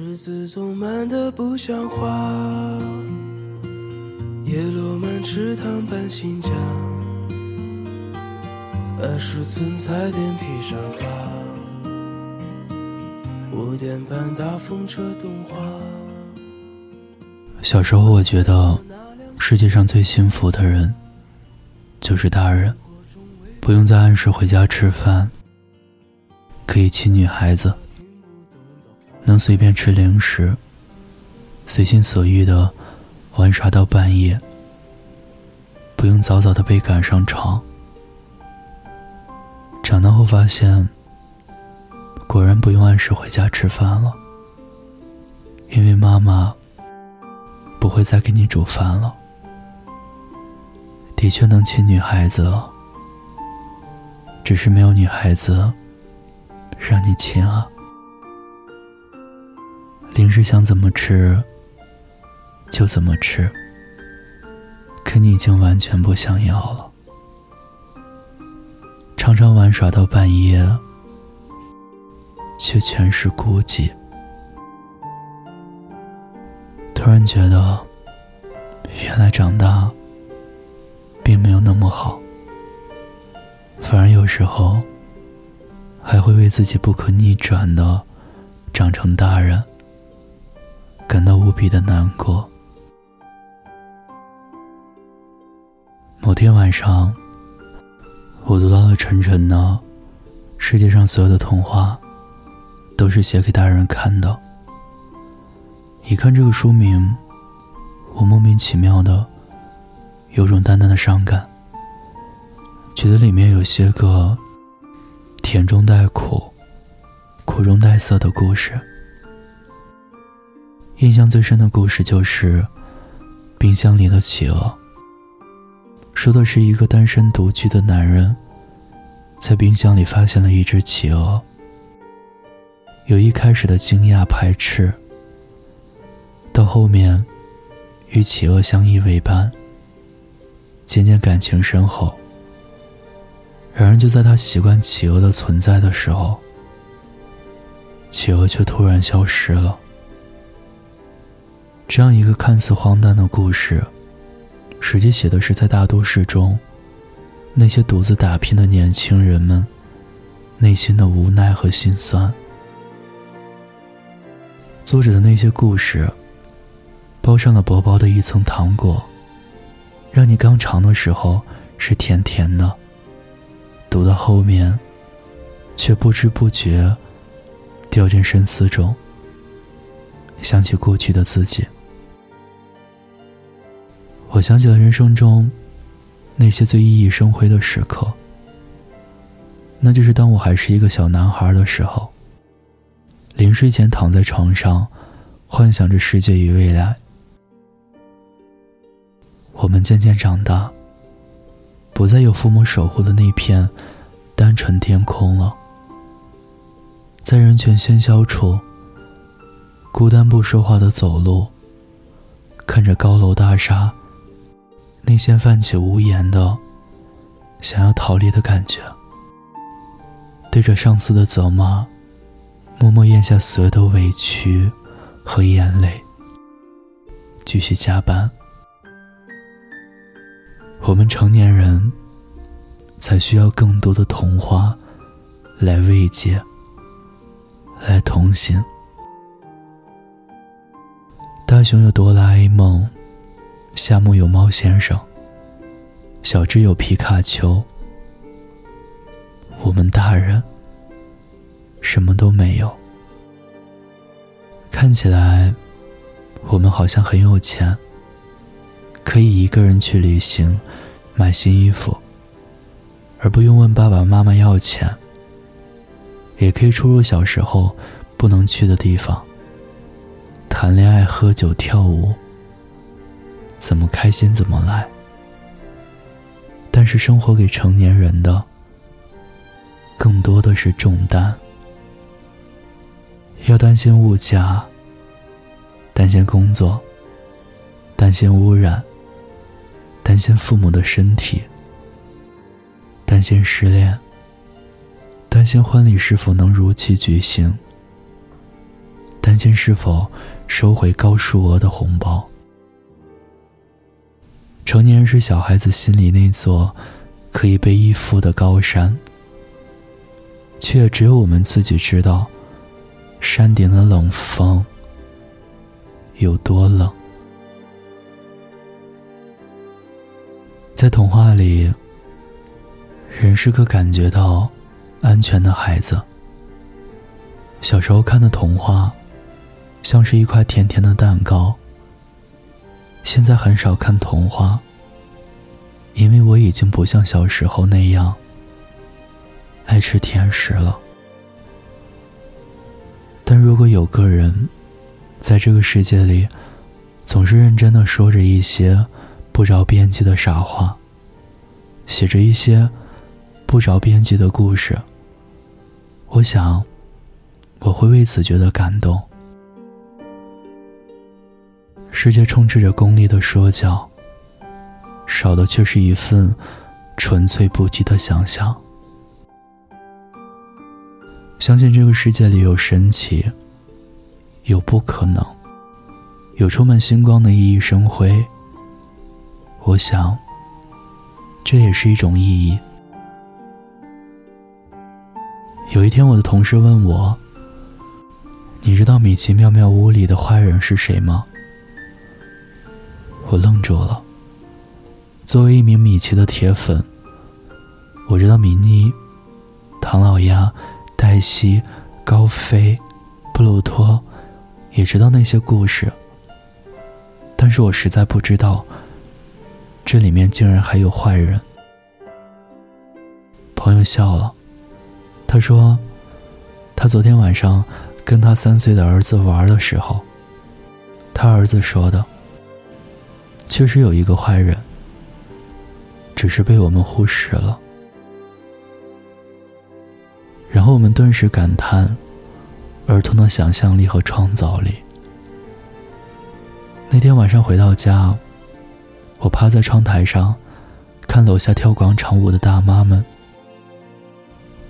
日子总慢得不像话，叶落满池塘搬新家，二十寸彩电披上发，五点半大风车动画。小时候，我觉得世界上最幸福的人就是大人，不用再按时回家吃饭，可以亲女孩子。能随便吃零食，随心所欲的玩耍到半夜，不用早早的被赶上床。长大后发现，果然不用按时回家吃饭了，因为妈妈不会再给你煮饭了。的确能亲女孩子了，只是没有女孩子让你亲啊。零食想怎么吃就怎么吃，可你已经完全不想要了。常常玩耍到半夜，却全是孤寂。突然觉得，原来长大并没有那么好，反而有时候还会为自己不可逆转的长成大人。感到无比的难过。某天晚上，我读到了晨晨的《世界上所有的童话都是写给大人看的》。一看这个书名，我莫名其妙的有种淡淡的伤感，觉得里面有些个甜中带苦、苦中带涩的故事。印象最深的故事就是《冰箱里的企鹅》。说的是一个单身独居的男人，在冰箱里发现了一只企鹅。由一开始的惊讶排斥，到后面与企鹅相依为伴，渐渐感情深厚。然而就在他习惯企鹅的存在的时候，企鹅却突然消失了。这样一个看似荒诞的故事，实际写的是在大都市中，那些独自打拼的年轻人们内心的无奈和心酸。作者的那些故事，包上了薄薄的一层糖果，让你刚尝的时候是甜甜的，读到后面，却不知不觉掉进深思中，想起过去的自己。我想起了人生中那些最熠熠生辉的时刻，那就是当我还是一个小男孩的时候，临睡前躺在床上，幻想着世界与未来。我们渐渐长大，不再有父母守护的那片单纯天空了，在人群喧嚣处，孤单不说话的走路，看着高楼大厦。内心泛起无言的想要逃离的感觉，对着上司的责骂，默默咽下所有的委屈和眼泪，继续加班。我们成年人才需要更多的童话来慰藉，来同行。大雄有哆啦 A 梦。夏目有猫先生，小智有皮卡丘，我们大人什么都没有。看起来，我们好像很有钱，可以一个人去旅行，买新衣服，而不用问爸爸妈妈要钱。也可以出入小时候不能去的地方，谈恋爱、喝酒、跳舞。怎么开心怎么来。但是生活给成年人的，更多的是重担。要担心物价，担心工作，担心污染，担心父母的身体，担心失恋，担心婚礼是否能如期举行，担心是否收回高数额的红包。成年人是小孩子心里那座可以被依附的高山，却只有我们自己知道，山顶的冷风有多冷。在童话里，人是个感觉到安全的孩子。小时候看的童话，像是一块甜甜的蛋糕。现在很少看童话，因为我已经不像小时候那样爱吃甜食了。但如果有个人，在这个世界里，总是认真的说着一些。不着边际的傻话，写着一些不着边际的故事。我想，我会为此觉得感动。世界充斥着功利的说教，少的却是一份纯粹不羁的想象。相信这个世界里有神奇，有不可能，有充满星光的熠熠生辉。我想，这也是一种意义。有一天，我的同事问我：“你知道米奇妙妙屋里的坏人是谁吗？”我愣住了。作为一名米奇的铁粉，我知道米妮、唐老鸭、黛西、高飞、布鲁托，也知道那些故事，但是我实在不知道。这里面竟然还有坏人。朋友笑了，他说：“他昨天晚上跟他三岁的儿子玩的时候，他儿子说的，确实有一个坏人，只是被我们忽视了。”然后我们顿时感叹儿童的想象力和创造力。那天晚上回到家。我趴在窗台上，看楼下跳广场舞的大妈们。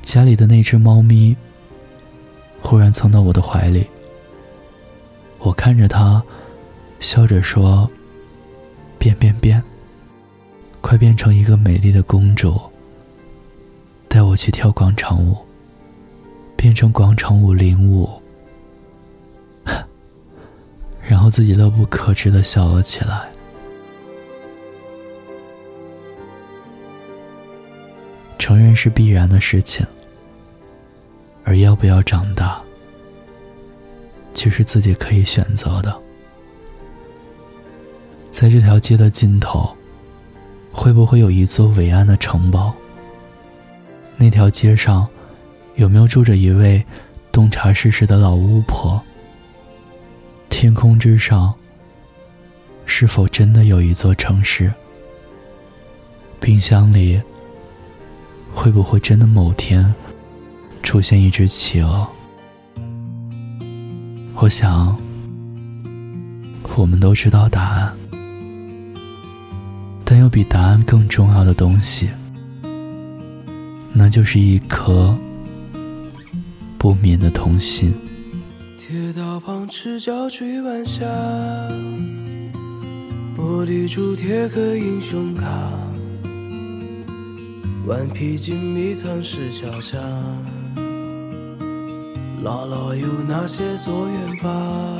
家里的那只猫咪忽然蹭到我的怀里，我看着它，笑着说：“变变变，快变成一个美丽的公主，带我去跳广场舞，变成广场舞领舞。”然后自己乐不可支的笑了起来。成人是必然的事情，而要不要长大，却是自己可以选择的。在这条街的尽头，会不会有一座伟岸的城堡？那条街上，有没有住着一位洞察世事的老巫婆？天空之上，是否真的有一座城市？冰箱里。会不会真的某天出现一只企鹅？我想，我们都知道答案，比答案更重要的东西，那就是一颗不眠的童心。铁道旁赤脚追晚霞，玻璃珠铁盒英雄卡。顽皮筋迷藏石桥下，姥姥有那些作业吧？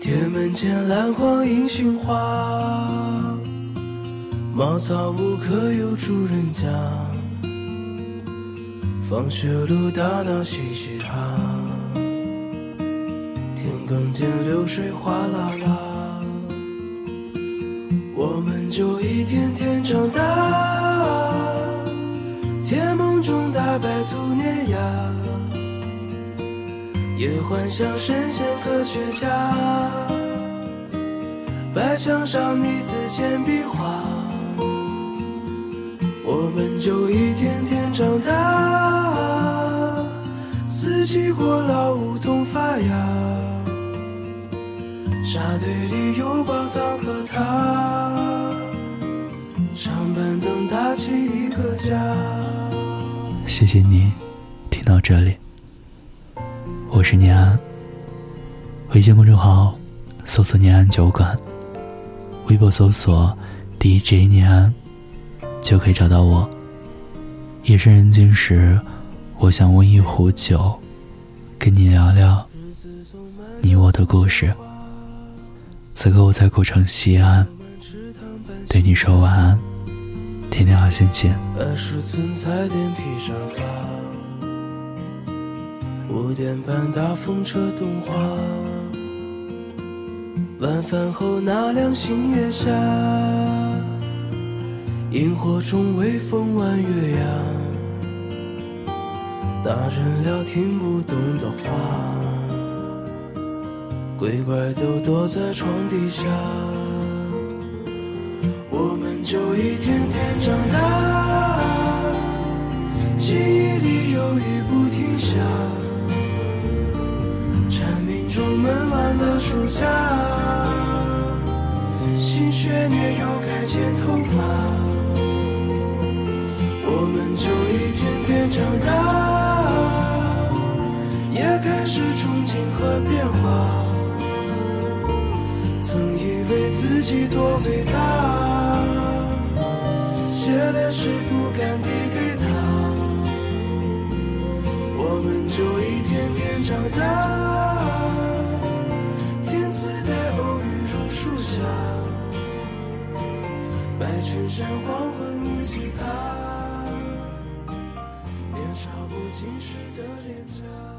铁门前篮筐银杏花，茅草屋可有住人家？放学路打闹嘻嘻哈，田埂间流水哗啦啦，我们就一天天长大。甜梦中大白兔碾压，也幻想神仙科学家。白墙上你字铅笔画，我们就一天天长大。四季过老，梧桐发芽，沙堆里有宝藏和他。长板凳搭起一个家。谢谢你，听到这里。我是念安。微信公众号搜索“念安酒馆”，微博搜索 “DJ 念安”，就可以找到我。夜深人静时，我想温一壶酒，跟你聊聊你我的故事。此刻我在古城西安，对你说晚安，天天好心情。二十寸彩电披沙发，五点半大风车动画，晚饭后那凉星月下，萤火虫微风弯月牙。大人聊听不懂的话，鬼怪都躲在床底下，我们就一天天长大，记忆里有雨不停下，蝉鸣中闷完了暑假，新学年又该剪头发，就一天天长大。也开始憧憬和变化，曾以为自己多伟大，写的诗不敢递给他，我们就一天天长大，天赐在偶遇榕树下，白衬衫黄昏木吉他，浸湿的脸颊。